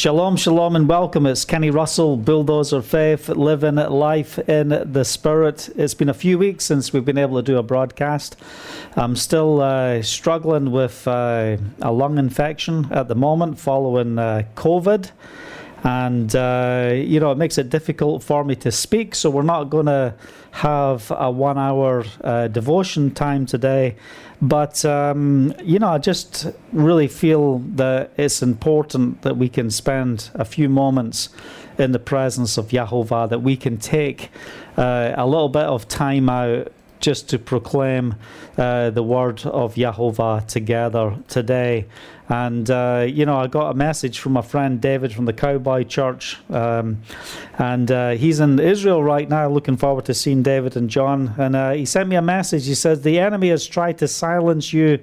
Shalom, shalom, and welcome. It's Kenny Russell, Bulldozer Faith, living life in the Spirit. It's been a few weeks since we've been able to do a broadcast. I'm still uh, struggling with uh, a lung infection at the moment following uh, COVID. And, uh, you know, it makes it difficult for me to speak, so we're not going to have a one hour uh, devotion time today. But, um, you know, I just really feel that it's important that we can spend a few moments in the presence of Yahovah, that we can take uh, a little bit of time out just to proclaim uh, the word of Yahovah together today. And, uh, you know, I got a message from my friend David from the Cowboy Church. Um, and uh, he's in Israel right now, looking forward to seeing David and John. And uh, he sent me a message. He says, The enemy has tried to silence you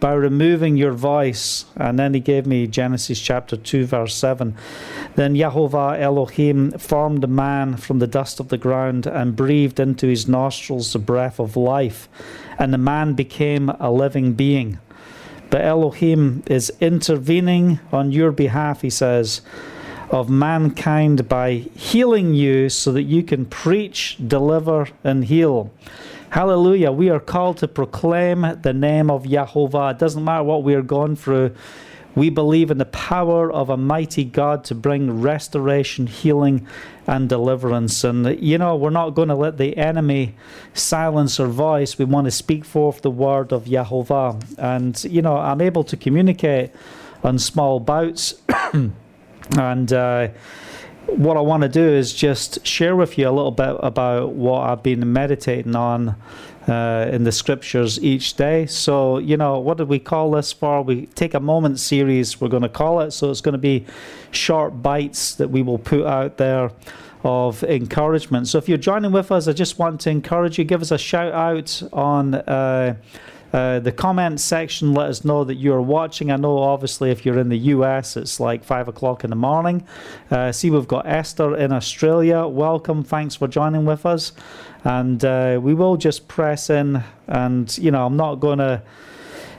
by removing your voice. And then he gave me Genesis chapter 2, verse 7. Then Yahovah Elohim formed a man from the dust of the ground and breathed into his nostrils the breath of life. And the man became a living being. But Elohim is intervening on your behalf, he says, of mankind by healing you so that you can preach, deliver, and heal. Hallelujah. We are called to proclaim the name of Yahovah. It doesn't matter what we are going through. We believe in the power of a mighty God to bring restoration, healing, and deliverance. And, you know, we're not going to let the enemy silence our voice. We want to speak forth the word of Yahovah. And, you know, I'm able to communicate on small bouts. and, uh, what I want to do is just share with you a little bit about what I've been meditating on uh, in the scriptures each day. So, you know, what did we call this for? We take a moment series, we're going to call it. So, it's going to be short bites that we will put out there of encouragement. So, if you're joining with us, I just want to encourage you, give us a shout out on. Uh, uh, the comment section, let us know that you're watching. I know, obviously, if you're in the US, it's like 5 o'clock in the morning. Uh, see, we've got Esther in Australia. Welcome. Thanks for joining with us. And uh, we will just press in. And, you know, I'm not going to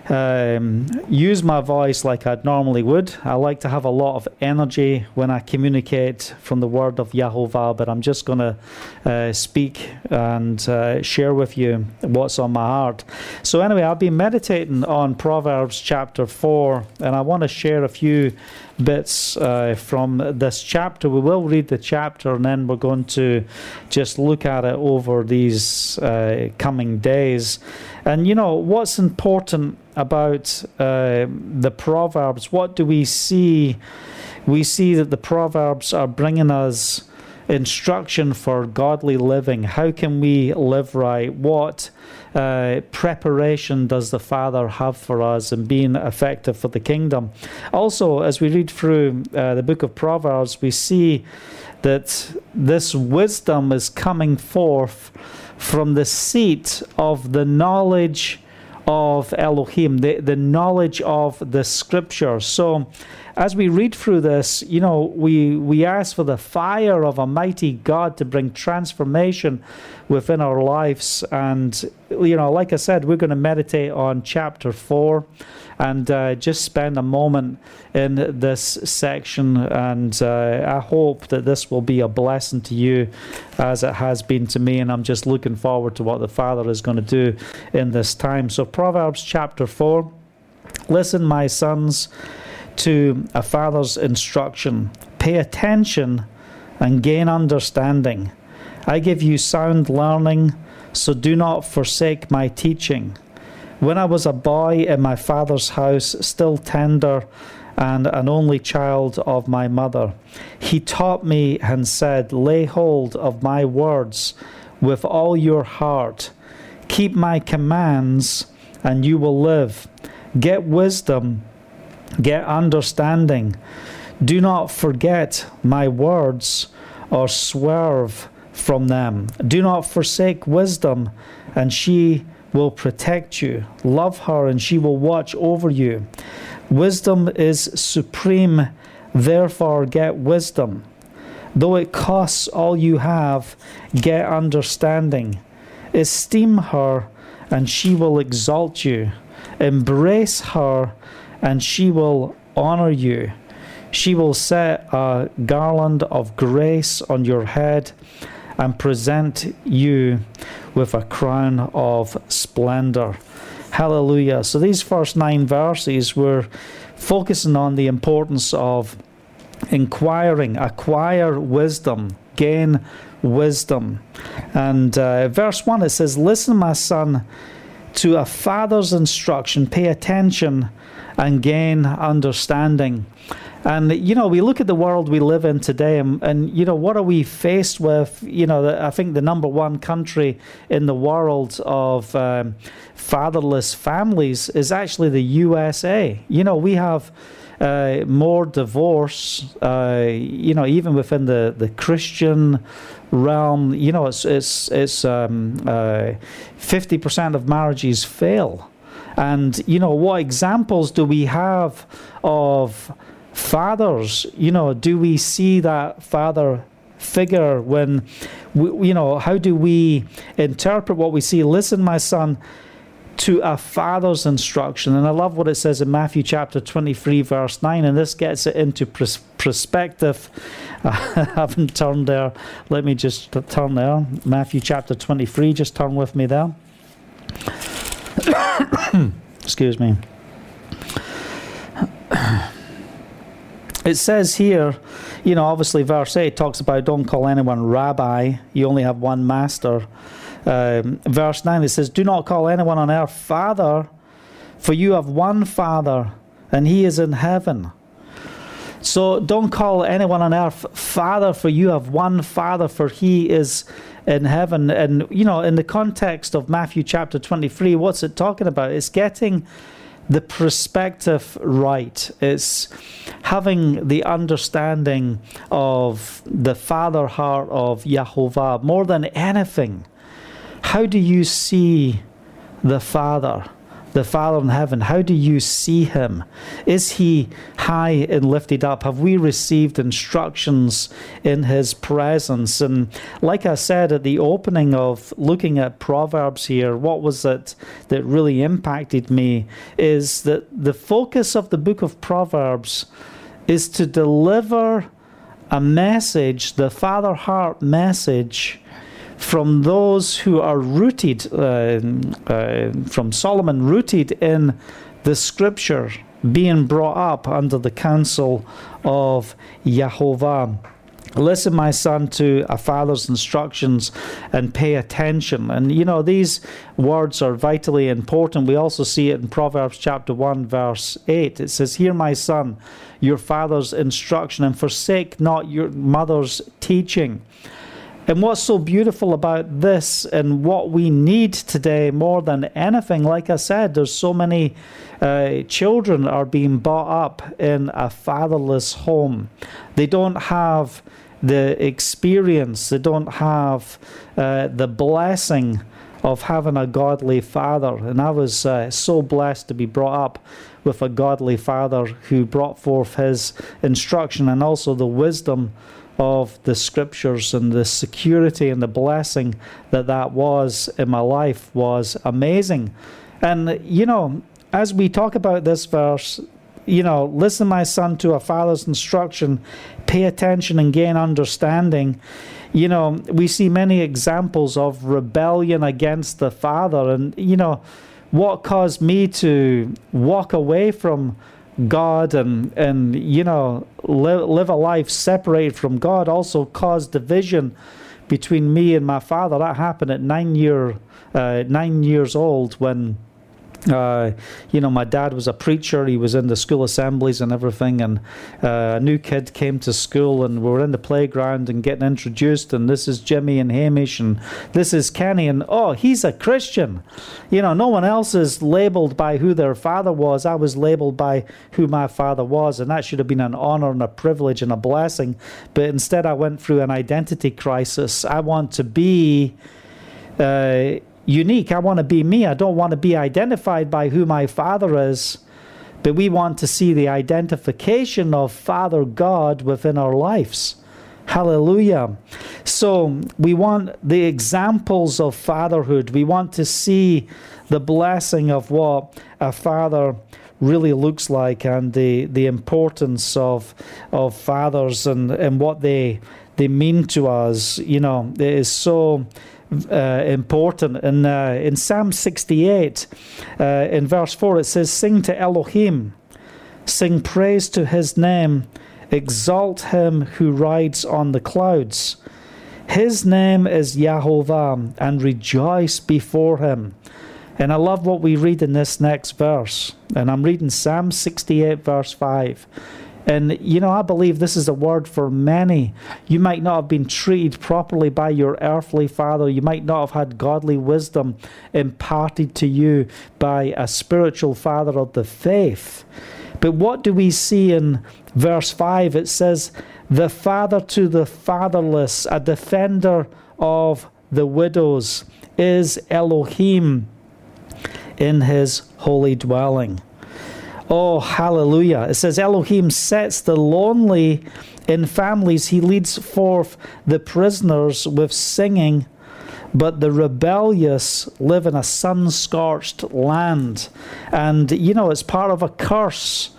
um, use my voice like I'd normally would. I like to have a lot of energy when I communicate from the word of Yahovah, but I'm just going to uh, speak and uh, share with you what's on my heart. So, anyway, I've been meditating on Proverbs chapter 4, and I want to share a few bits uh, from this chapter. We will read the chapter and then we're going to just look at it over these uh, coming days. And you know, what's important about uh, the Proverbs? What do we see? We see that the Proverbs are bringing us instruction for godly living. How can we live right? What uh, preparation does the Father have for us in being effective for the kingdom? Also, as we read through uh, the book of Proverbs, we see that this wisdom is coming forth from the seat of the knowledge of Elohim, the, the knowledge of the scripture. So, as we read through this, you know, we, we ask for the fire of a mighty God to bring transformation within our lives. And, you know, like I said, we're going to meditate on chapter 4 and uh, just spend a moment in this section. And uh, I hope that this will be a blessing to you as it has been to me. And I'm just looking forward to what the Father is going to do in this time. So, Proverbs chapter 4 Listen, my sons, to a father's instruction. Pay attention and gain understanding. I give you sound learning, so do not forsake my teaching. When I was a boy in my father's house, still tender and an only child of my mother, he taught me and said, Lay hold of my words with all your heart. Keep my commands, and you will live. Get wisdom, get understanding. Do not forget my words or swerve from them. Do not forsake wisdom, and she will protect you. Love her, and she will watch over you. Wisdom is supreme, therefore, get wisdom. Though it costs all you have, get understanding. Esteem her, and she will exalt you. Embrace her, and she will honor you. She will set a garland of grace on your head and present you with a crown of splendor. Hallelujah. So these first nine verses were focusing on the importance of inquiring, acquire wisdom, gain wisdom. And uh, verse 1 it says, Listen, my son, to a father's instruction, pay attention and gain understanding. And you know, we look at the world we live in today, and, and, you know, what are we faced with? You know, I think the number one country in the world of um, fatherless families is actually the USA. You know, we have. Uh, more divorce, uh, you know, even within the, the Christian realm, you know, it's it's it's um, uh, of marriages fail, and you know, what examples do we have of fathers, you know, do we see that father figure when, we, you know, how do we interpret what we see? Listen, my son, to a father's instruction. And I love what it says in Matthew chapter 23, verse 9, and this gets it into pers- perspective. I haven't turned there. Let me just turn there. Matthew chapter 23, just turn with me there. Excuse me. it says here, you know, obviously verse 8 talks about don't call anyone rabbi, you only have one master. Um, verse 9 it says, Do not call anyone on earth father, for you have one father, and he is in heaven. So don't call anyone on earth father, for you have one father, for he is in heaven. And, you know, in the context of Matthew chapter 23, what's it talking about? It's getting the perspective right. It's having the understanding of the father heart of Yahovah more than anything. How do you see the Father? The Father in heaven, how do you see him? Is he high and lifted up? Have we received instructions in his presence? And like I said at the opening of looking at Proverbs here, what was it that really impacted me is that the focus of the book of Proverbs is to deliver a message, the Father heart message from those who are rooted, uh, uh, from Solomon, rooted in the scripture, being brought up under the counsel of Yahovah. Listen, my son, to a father's instructions and pay attention. And you know, these words are vitally important. We also see it in Proverbs chapter 1, verse 8. It says, Hear, my son, your father's instruction, and forsake not your mother's teaching. And what's so beautiful about this and what we need today more than anything, like I said, there's so many uh, children are being brought up in a fatherless home. They don't have the experience, they don't have uh, the blessing of having a godly father. And I was uh, so blessed to be brought up with a godly father who brought forth his instruction and also the wisdom of the scriptures and the security and the blessing that that was in my life was amazing. And, you know, as we talk about this verse, you know, listen, my son, to a father's instruction, pay attention and gain understanding. You know, we see many examples of rebellion against the father. And, you know, what caused me to walk away from God and and you know live, live a life separated from God also caused division between me and my father. That happened at nine year uh, nine years old when uh, you know, my dad was a preacher. He was in the school assemblies and everything. And uh, a new kid came to school, and we were in the playground and getting introduced. And this is Jimmy and Hamish, and this is Kenny. And oh, he's a Christian. You know, no one else is labeled by who their father was. I was labeled by who my father was, and that should have been an honor and a privilege and a blessing. But instead, I went through an identity crisis. I want to be. Uh, unique. I want to be me. I don't want to be identified by who my father is, but we want to see the identification of Father God within our lives. Hallelujah. So we want the examples of fatherhood. We want to see the blessing of what a father really looks like and the, the importance of of fathers and, and what they they mean to us. You know, it is so uh, important. And uh, in Psalm 68, uh, in verse 4, it says, Sing to Elohim, sing praise to his name, exalt him who rides on the clouds. His name is Yahovah, and rejoice before him. And I love what we read in this next verse. And I'm reading Psalm 68, verse 5. And, you know, I believe this is a word for many. You might not have been treated properly by your earthly father. You might not have had godly wisdom imparted to you by a spiritual father of the faith. But what do we see in verse 5? It says, The father to the fatherless, a defender of the widows, is Elohim in his holy dwelling. Oh, hallelujah. It says, Elohim sets the lonely in families. He leads forth the prisoners with singing, but the rebellious live in a sun scorched land. And, you know, it's part of a curse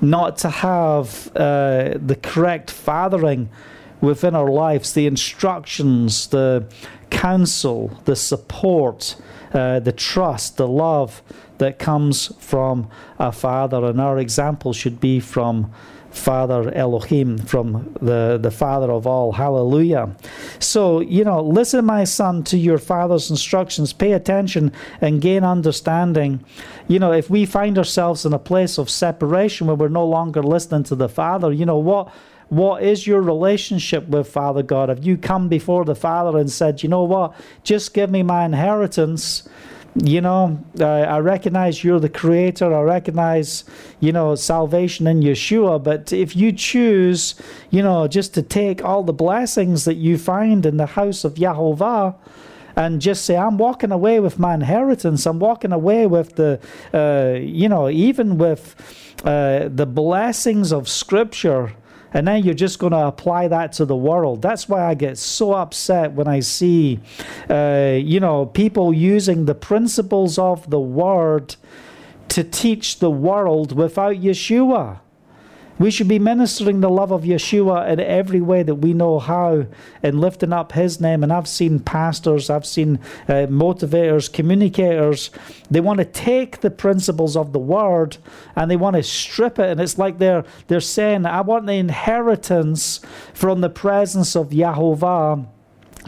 not to have uh, the correct fathering within our lives, the instructions, the counsel, the support, uh, the trust, the love that comes from a father. And our example should be from Father Elohim, from the, the Father of all. Hallelujah. So, you know, listen, my son, to your father's instructions. Pay attention and gain understanding. You know, if we find ourselves in a place of separation where we're no longer listening to the Father, you know, what what is your relationship with Father God? Have you come before the Father and said, you know what, just give me my inheritance? you know, I recognize you're the creator. I recognize, you know, salvation in Yeshua. But if you choose, you know, just to take all the blessings that you find in the house of Yahovah and just say, I'm walking away with my inheritance, I'm walking away with the, uh, you know, even with uh, the blessings of Scripture and then you're just going to apply that to the world. That's why I get so upset when I see, uh, you know, people using the principles of the word to teach the world without Yeshua. We should be ministering the love of Yeshua in every way that we know how and lifting up His name. And I've seen pastors, I've seen uh, motivators, communicators. They want to take the principles of the Word and they want to strip it. And it's like they're, they're saying, I want the inheritance from the presence of Yahovah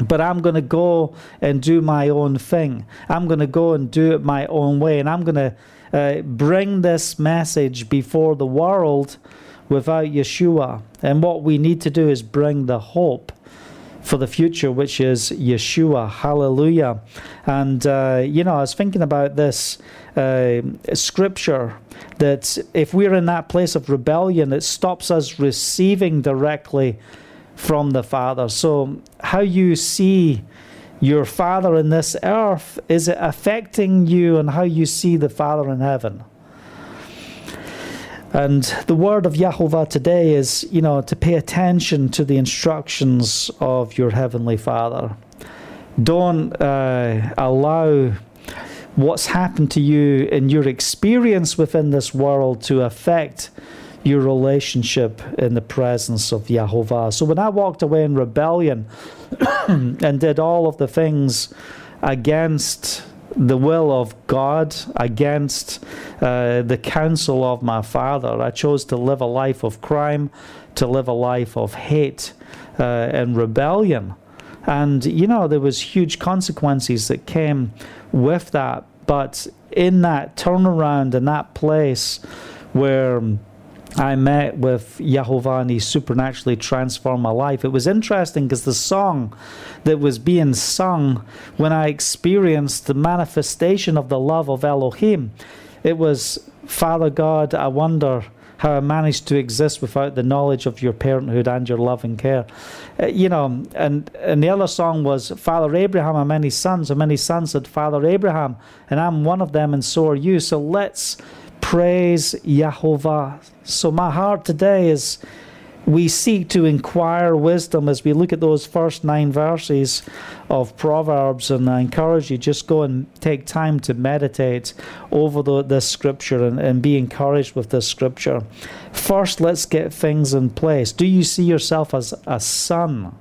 but I'm going to go and do my own thing. I'm going to go and do it my own way. And I'm going to uh, bring this message before the world without Yeshua. And what we need to do is bring the hope for the future, which is Yeshua. Hallelujah. And, uh, you know, I was thinking about this uh, scripture that if we're in that place of rebellion, it stops us receiving directly from the Father. So, how you see your Father in this earth, is it affecting you and how you see the Father in heaven? And the word of Yahovah today is, you know, to pay attention to the instructions of your heavenly Father. Don't uh, allow what's happened to you in your experience within this world to affect your relationship in the presence of Yahovah. So when I walked away in rebellion and did all of the things against the will of God against uh, the counsel of my father. I chose to live a life of crime, to live a life of hate uh, and rebellion. And, you know, there was huge consequences that came with that. But in that turnaround, in that place where I met with Yahovah and he supernaturally transformed my life. It was interesting because the song that was being sung when I experienced the manifestation of the love of Elohim, it was, Father God, I wonder how I managed to exist without the knowledge of your parenthood and your love and care. Uh, you know, and, and the other song was, Father Abraham had many sons, and many sons had Father Abraham, and I'm one of them, and so are you. So let's praise Yahovah. So my heart today is we seek to inquire wisdom as we look at those first nine verses of Proverbs. And I encourage you just go and take time to meditate over the, this scripture and, and be encouraged with this scripture. First, let's get things in place. Do you see yourself as a son?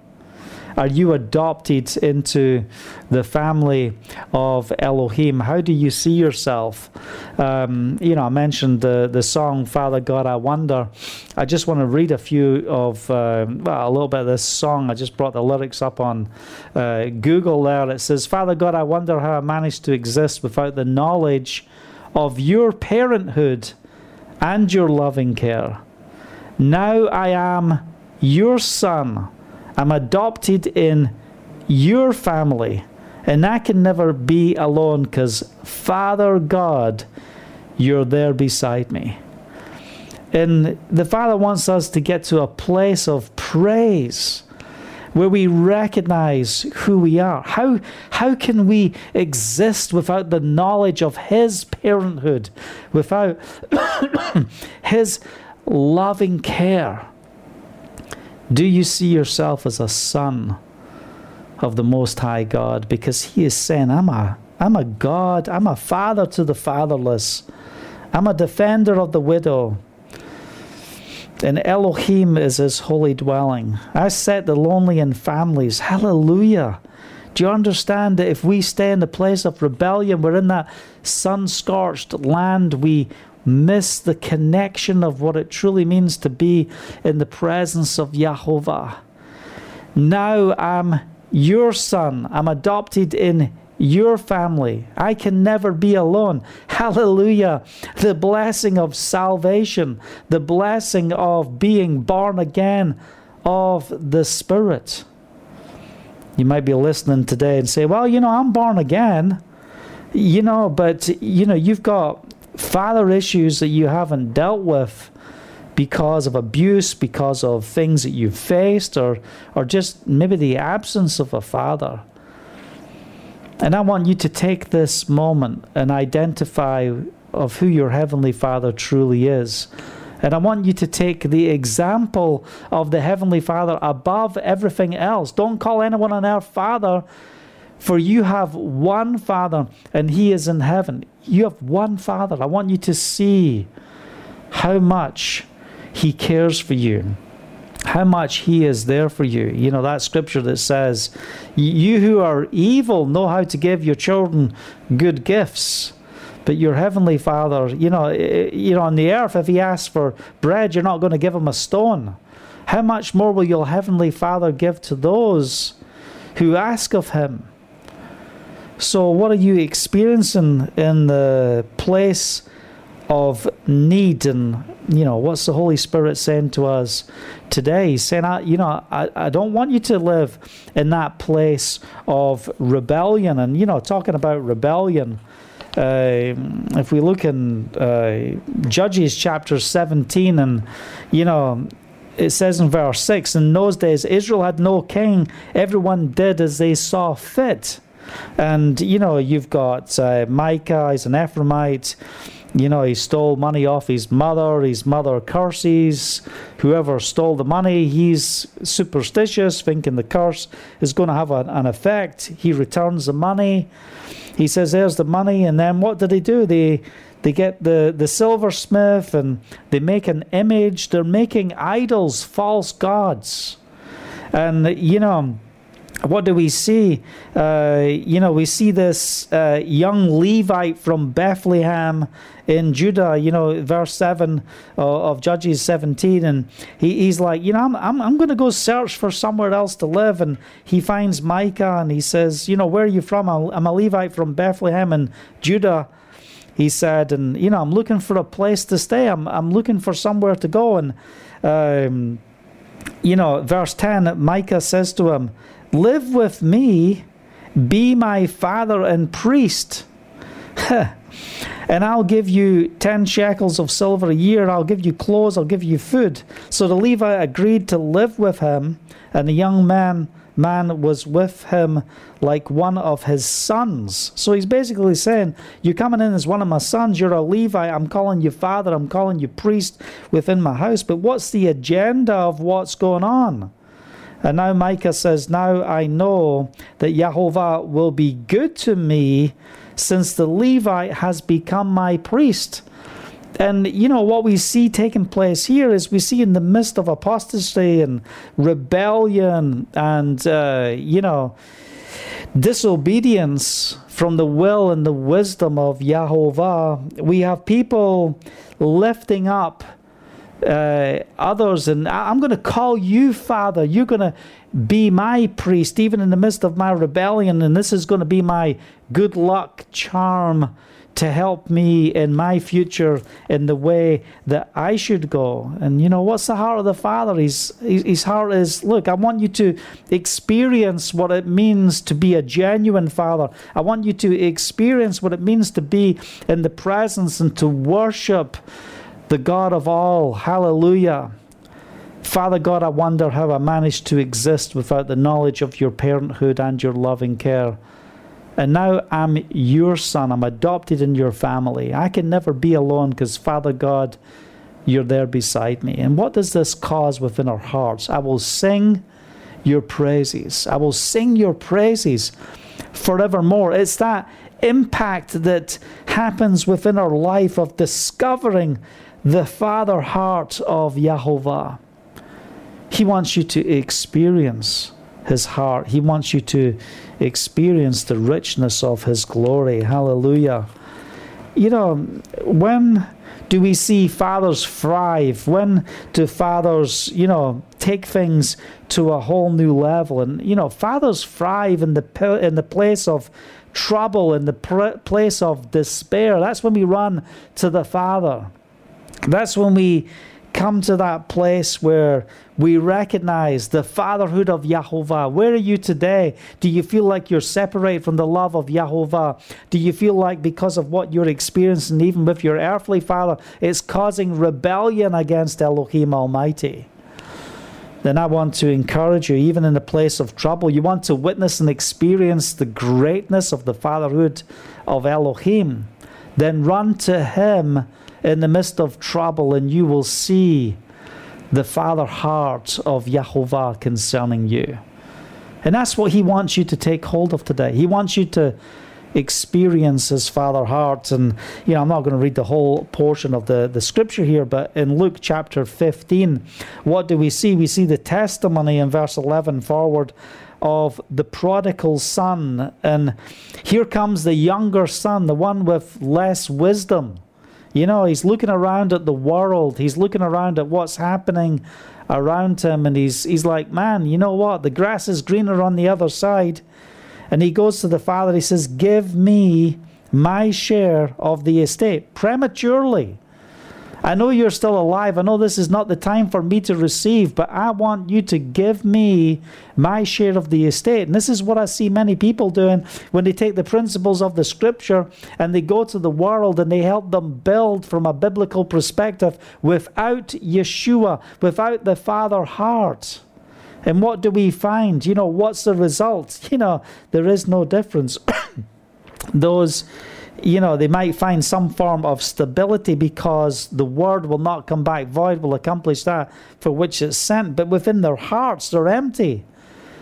Are you adopted into the family of Elohim? How do you see yourself? Um, you know, I mentioned the, the song Father God, I Wonder. I just want to read a few of, uh, well, a little bit of this song. I just brought the lyrics up on uh, Google there. It says, Father God, I wonder how I managed to exist without the knowledge of your parenthood and your loving care. Now I am your son I'm adopted in your family. And I can never be alone because, Father God, you're there beside me. And the Father wants us to get to a place of praise where we recognize who we are. How, how can we exist without the knowledge of His parenthood, without His loving care? Do you see yourself as a son of the Most High God? Because He is saying, I'm a, I'm a God, I'm a father to the fatherless, I'm a defender of the widow. And Elohim is His holy dwelling. I set the lonely in families. Hallelujah. Do you understand that if we stay in the place of rebellion, we're in that sun scorched land, we, miss the connection of what it truly means to be in the presence of Yahovah. Now I'm your son. I'm adopted in your family. I can never be alone. Hallelujah. The blessing of salvation, the blessing of being born again of the Spirit. You might be listening today and say, Well, you know, I'm born again. You know, but, you know, you've got father issues that you haven't dealt with because of abuse, because of things that you've faced, or, or just maybe the absence of a father. And I want you to take this moment and identify of who your Heavenly Father truly is. And I want you to take the example of the Heavenly Father above everything else. Don't call anyone on earth Father for you have one Father, and He is in heaven. You have one Father. I want you to see how much He cares for you, how much He is there for you. You know, that scripture that says, You who are evil know how to give your children good gifts. But your heavenly Father, you know, you know, on the earth, if He asks for bread, you're not going to give Him a stone. How much more will your heavenly Father give to those who ask of Him? So, what are you experiencing in the place of need? And, you know, what's the Holy Spirit saying to us today? He's saying, I, you know, I, I don't want you to live in that place of rebellion. And, you know, talking about rebellion, uh, if we look in uh, Judges chapter 17, and, you know, it says in verse 6 In those days, Israel had no king, everyone did as they saw fit. And, you know, you've got uh, Micah, he's an Ephraimite. You know, he stole money off his mother. His mother curses. Whoever stole the money, he's superstitious, thinking the curse is going to have a, an effect. He returns the money. He says, There's the money. And then what did he do? They they get the, the silversmith and they make an image. They're making idols, false gods. And, you know, what do we see? Uh, you know, we see this uh, young Levite from Bethlehem in Judah, you know, verse 7 of Judges 17. And he, he's like, you know, I'm, I'm, I'm going to go search for somewhere else to live. And he finds Micah and he says, you know, where are you from? I'm a Levite from Bethlehem in Judah. He said, and, you know, I'm looking for a place to stay. I'm, I'm looking for somewhere to go. And, um, you know, verse 10, Micah says to him, Live with me, be my father and priest. and I'll give you 10 shekels of silver a year. I'll give you clothes. I'll give you food. So the Levite agreed to live with him, and the young man man was with him like one of his sons. So he's basically saying, You're coming in as one of my sons. You're a Levi. I'm calling you father. I'm calling you priest within my house. But what's the agenda of what's going on? And now Micah says, Now I know that Yahovah will be good to me since the Levite has become my priest. And you know what we see taking place here is we see in the midst of apostasy and rebellion and uh, you know disobedience from the will and the wisdom of Yahovah, we have people lifting up uh, others, and I'm going to call you Father. You're going to be my priest, even in the midst of my rebellion, and this is going to be my good luck charm to help me in my future in the way that I should go. And you know, what's the heart of the Father? His, his heart is look, I want you to experience what it means to be a genuine Father. I want you to experience what it means to be in the presence and to worship the God of all. Hallelujah. Father God, I wonder how I managed to exist without the knowledge of your parenthood and your loving care. And now I'm your son. I'm adopted in your family. I can never be alone because, Father God, you're there beside me. And what does this cause within our hearts? I will sing your praises. I will sing your praises forevermore. It's that impact that happens within our life of discovering the Father heart of Yahovah. He wants you to experience his heart. He wants you to experience the richness of his glory. Hallelujah. You know, when do we see fathers thrive? When do fathers, you know, take things to a whole new level? And you know, fathers thrive in the in the place of trouble, in the place of despair. That's when we run to the Father. That's when we come to that place where we recognize the fatherhood of Yahovah. Where are you today? Do you feel like you're separated from the love of Yahovah? Do you feel like because of what you're experiencing, even with your earthly father, it's causing rebellion against Elohim Almighty? Then I want to encourage you, even in the place of trouble, you want to witness and experience the greatness of the fatherhood of Elohim. Then run to Him in the midst of trouble, and you will see the Father heart of Yahovah concerning you. And that's what He wants you to take hold of today. He wants you to experience His Father heart. And, you know, I'm not going to read the whole portion of the, the scripture here, but in Luke chapter 15, what do we see? We see the testimony in verse 11 forward of the prodigal son. And here comes the younger son, the one with less wisdom you know, he's looking around at the world, he's looking around at what's happening around him, and he's, he's like, man, you know what? The grass is greener on the other side. And he goes to the father, he says, Give me my share of the estate prematurely. I know you're still alive. I know this is not the time for me to receive, but I want you to give me my share of the estate. And this is what I see many people doing when they take the principles of the scripture and they go to the world and they help them build from a biblical perspective without Yeshua, without the Father heart. And what do we find? You know, what's the result? You know, there is no difference. Those you know, they might find some form of stability because the word will not come back void, will accomplish that for which it's sent. But within their hearts, they're empty.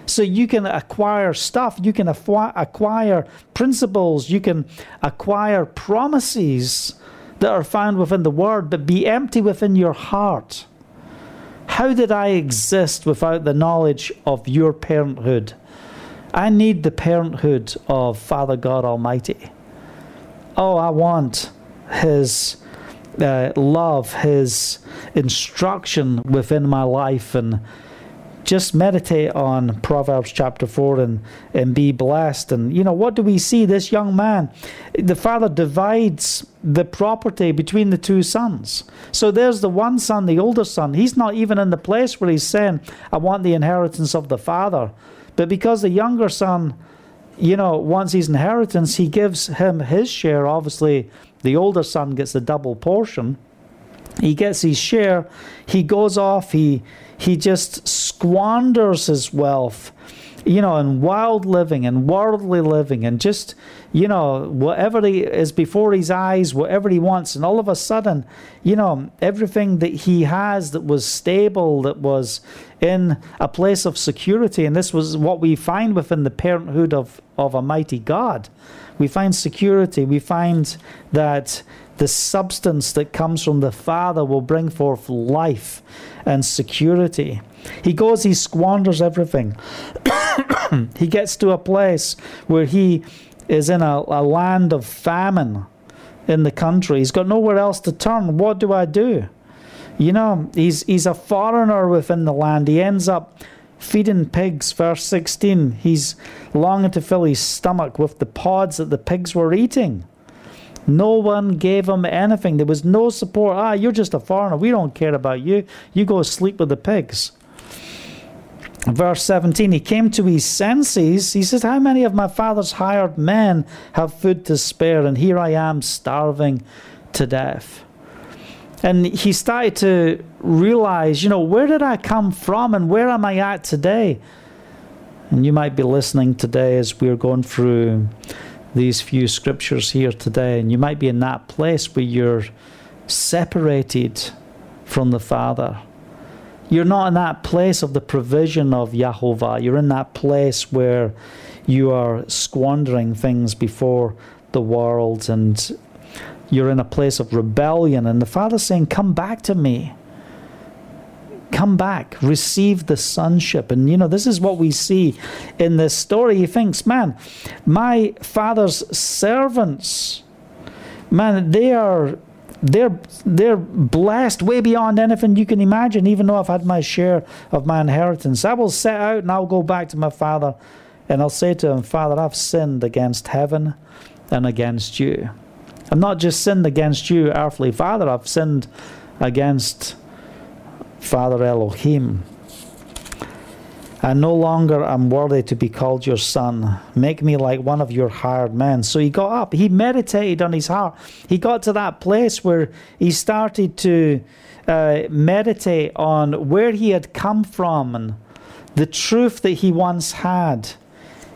So you can acquire stuff, you can acquire principles, you can acquire promises that are found within the word, but be empty within your heart. How did I exist without the knowledge of your parenthood? I need the parenthood of Father God Almighty oh, I want His uh, love, His instruction within my life, and just meditate on Proverbs chapter 4 and, and be blessed. And, you know, what do we see? This young man, the father divides the property between the two sons. So there's the one son, the older son. He's not even in the place where he's saying, I want the inheritance of the father. But because the younger son you know, once his inheritance, he gives him his share. Obviously, the older son gets the double portion. He gets his share. He goes off. He he just squanders his wealth you know, and wild living and worldly living and just, you know, whatever he is before his eyes, whatever he wants. And all of a sudden, you know, everything that he has that was stable, that was in a place of security, and this was what we find within the parenthood of, of a mighty God. We find security, we find that the substance that comes from the Father will bring forth life and security. He goes, he squanders everything. he gets to a place where he is in a, a land of famine in the country. He's got nowhere else to turn. What do I do? You know, he's he's a foreigner within the land. He ends up feeding pigs, verse 16. He's longing to fill his stomach with the pods that the pigs were eating. No one gave him anything. There was no support. Ah, you're just a foreigner. We don't care about you. You go sleep with the pigs. Verse 17, he came to his senses. He says, How many of my father's hired men have food to spare? And here I am starving to death. And he started to realize, you know, where did I come from and where am I at today? And you might be listening today as we're going through these few scriptures here today, and you might be in that place where you're separated from the Father. You're not in that place of the provision of Yahovah. You're in that place where you are squandering things before the world and you're in a place of rebellion. And the Father's saying, Come back to me. Come back, receive the sonship. And you know, this is what we see in this story. He thinks, man, my father's servants, man, they are they're they're blessed way beyond anything you can imagine, even though I've had my share of my inheritance. I will set out and I'll go back to my father and I'll say to him, Father, I've sinned against heaven and against you. I've not just sinned against you, earthly father, I've sinned against Father Elohim. I no longer am worthy to be called your son. Make me like one of your hired men. So he got up. He meditated on his heart. He got to that place where he started to uh, meditate on where he had come from and the truth that he once had.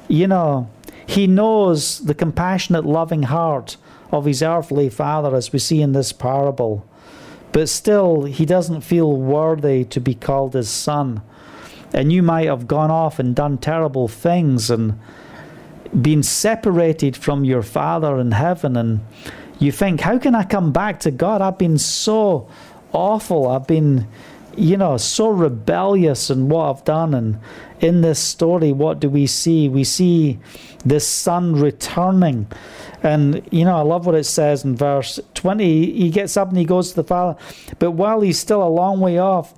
You know, he knows the compassionate, loving heart of his earthly father, as we see in this parable but still he doesn't feel worthy to be called his son. And you might have gone off and done terrible things and been separated from your Father in heaven, and you think, How can I come back to God? I've been so awful. I've been, you know, so rebellious in what I've done. And in this story, what do we see? We see this son returning and, you know, I love what it says in verse 20. He gets up and he goes to the father. But while he's still a long way off,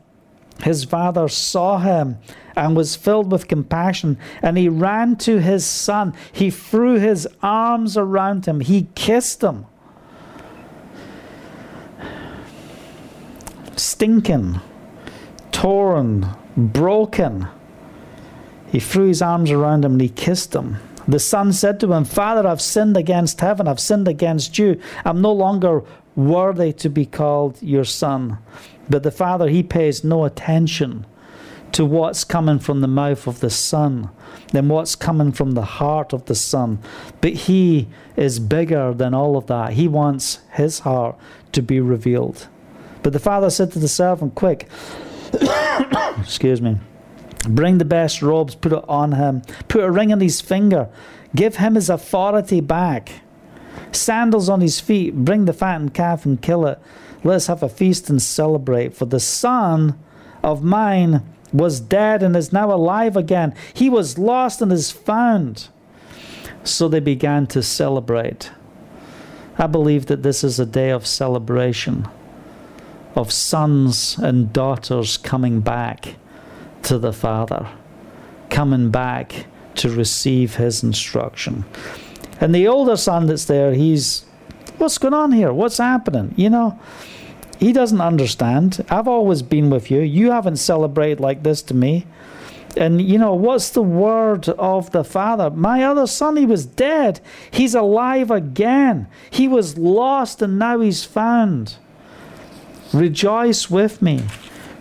his father saw him and was filled with compassion. And he ran to his son. He threw his arms around him. He kissed him. Stinking, torn, broken. He threw his arms around him and he kissed him. The son said to him, Father, I've sinned against heaven, I've sinned against you. I'm no longer worthy to be called your son. But the father, he pays no attention to what's coming from the mouth of the son than what's coming from the heart of the son. But he is bigger than all of that. He wants his heart to be revealed. But the father said to the servant, Quick, excuse me. Bring the best robes, put it on him, put a ring on his finger, give him his authority back. Sandals on his feet, bring the fattened calf and kill it. Let's have a feast and celebrate. For the son of mine was dead and is now alive again. He was lost and is found. So they began to celebrate. I believe that this is a day of celebration, of sons and daughters coming back to the Father, coming back to receive his instruction. And the older son that's there, he's, what's going on here? What's happening? You know, he doesn't understand. I've always been with you. You haven't celebrated like this to me. And you know, what's the word of the Father? My other son, he was dead. He's alive again. He was lost and now he's found. Rejoice with me.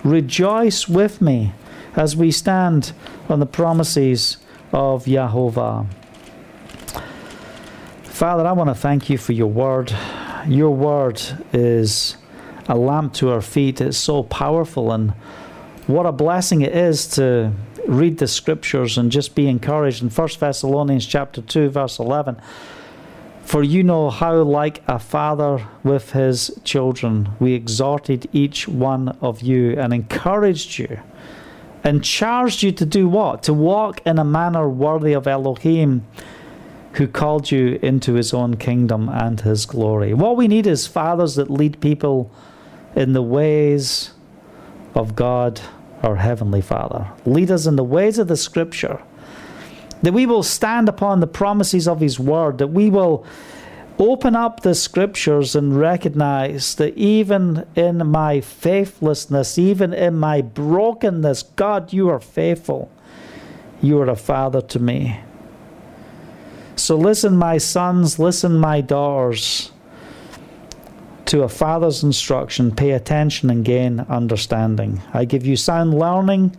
Rejoice with me as we stand on the promises of Yahovah. Father, I want to thank you for your word. Your word is a lamp to our feet. It's so powerful, and what a blessing it is to read the scriptures and just be encouraged. In 1 Thessalonians chapter 2, verse 11, for you know how, like a father with his children, we exhorted each one of you and encouraged you and charged you to do what? To walk in a manner worthy of Elohim, who called you into his own kingdom and his glory. What we need is fathers that lead people in the ways of God, our Heavenly Father. Lead us in the ways of the Scripture. That we will stand upon the promises of His Word, that we will open up the scriptures and recognize that even in my faithlessness, even in my brokenness, God, you are faithful. You are a father to me. So listen, my sons, listen, my daughters, to a father's instruction. Pay attention and gain understanding. I give you sound learning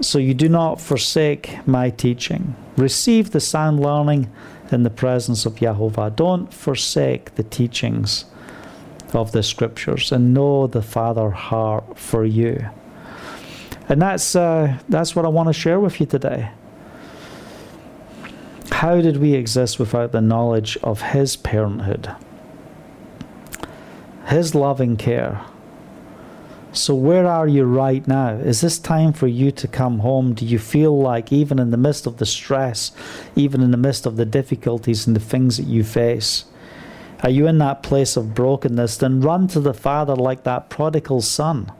so you do not forsake my teaching. Receive the sound learning in the presence of Yahovah. Don't forsake the teachings of the scriptures and know the Father heart for you. And that's uh, that's what I want to share with you today. How did we exist without the knowledge of His parenthood, His loving care? So, where are you right now? Is this time for you to come home? Do you feel like, even in the midst of the stress, even in the midst of the difficulties and the things that you face, are you in that place of brokenness? Then run to the Father like that prodigal son.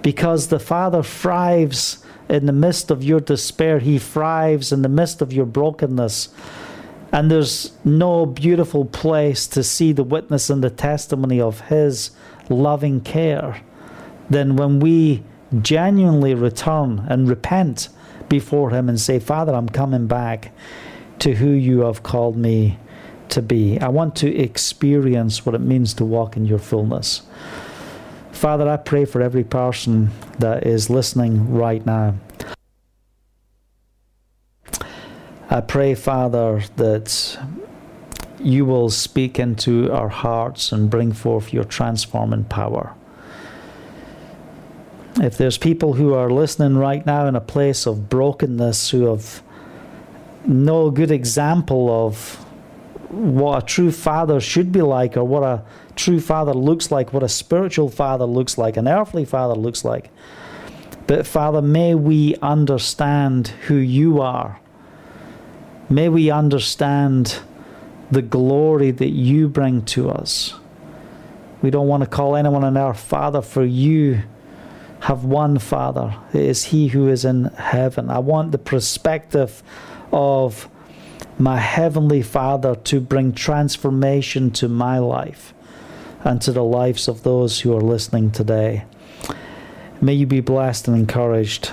Because the Father thrives in the midst of your despair, He thrives in the midst of your brokenness. And there's no beautiful place to see the witness and the testimony of His loving care than when we genuinely return and repent before Him and say, Father, I'm coming back to who you have called me to be. I want to experience what it means to walk in your fullness. Father, I pray for every person that is listening right now. I pray, Father, that you will speak into our hearts and bring forth your transforming power. If there's people who are listening right now in a place of brokenness who have no good example of what a true father should be like or what a true father looks like, what a spiritual father looks like, an earthly father looks like. But Father, may we understand who you are. May we understand the glory that you bring to us. We don't want to call anyone on our Father, for you have one Father. It is He who is in heaven. I want the perspective of my Heavenly Father to bring transformation to my life and to the lives of those who are listening today. May you be blessed and encouraged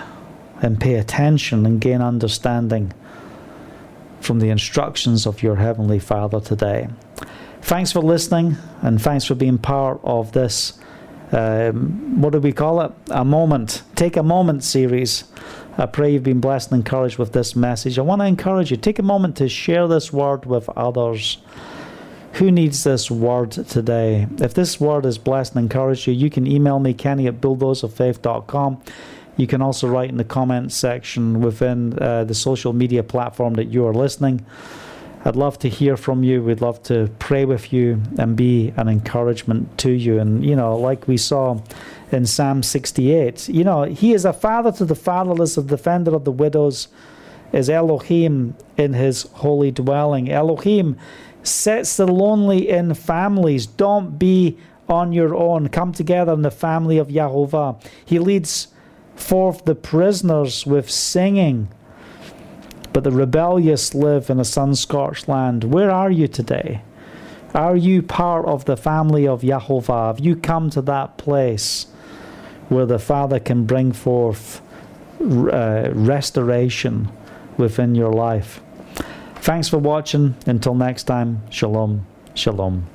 and pay attention and gain understanding from the instructions of your Heavenly Father today. Thanks for listening and thanks for being part of this um, what do we call it? A moment. Take a moment series. I pray you've been blessed and encouraged with this message. I want to encourage you. Take a moment to share this word with others. Who needs this word today? If this word has blessed and encouraged you, you can email me, Kenny at bulldozerfaith.com. You can also write in the comment section within uh, the social media platform that you are listening. I'd love to hear from you. We'd love to pray with you and be an encouragement to you. And, you know, like we saw in Psalm 68, you know, He is a father to the fatherless, a defender of the widows, is Elohim in His holy dwelling. Elohim sets the lonely in families. Don't be on your own. Come together in the family of Yahovah. He leads forth the prisoners with singing but the rebellious live in a sun scorched land. Where are you today? Are you part of the family of Yahovah? Have you come to that place where the Father can bring forth uh, restoration within your life? Thanks for watching. Until next time, Shalom. Shalom.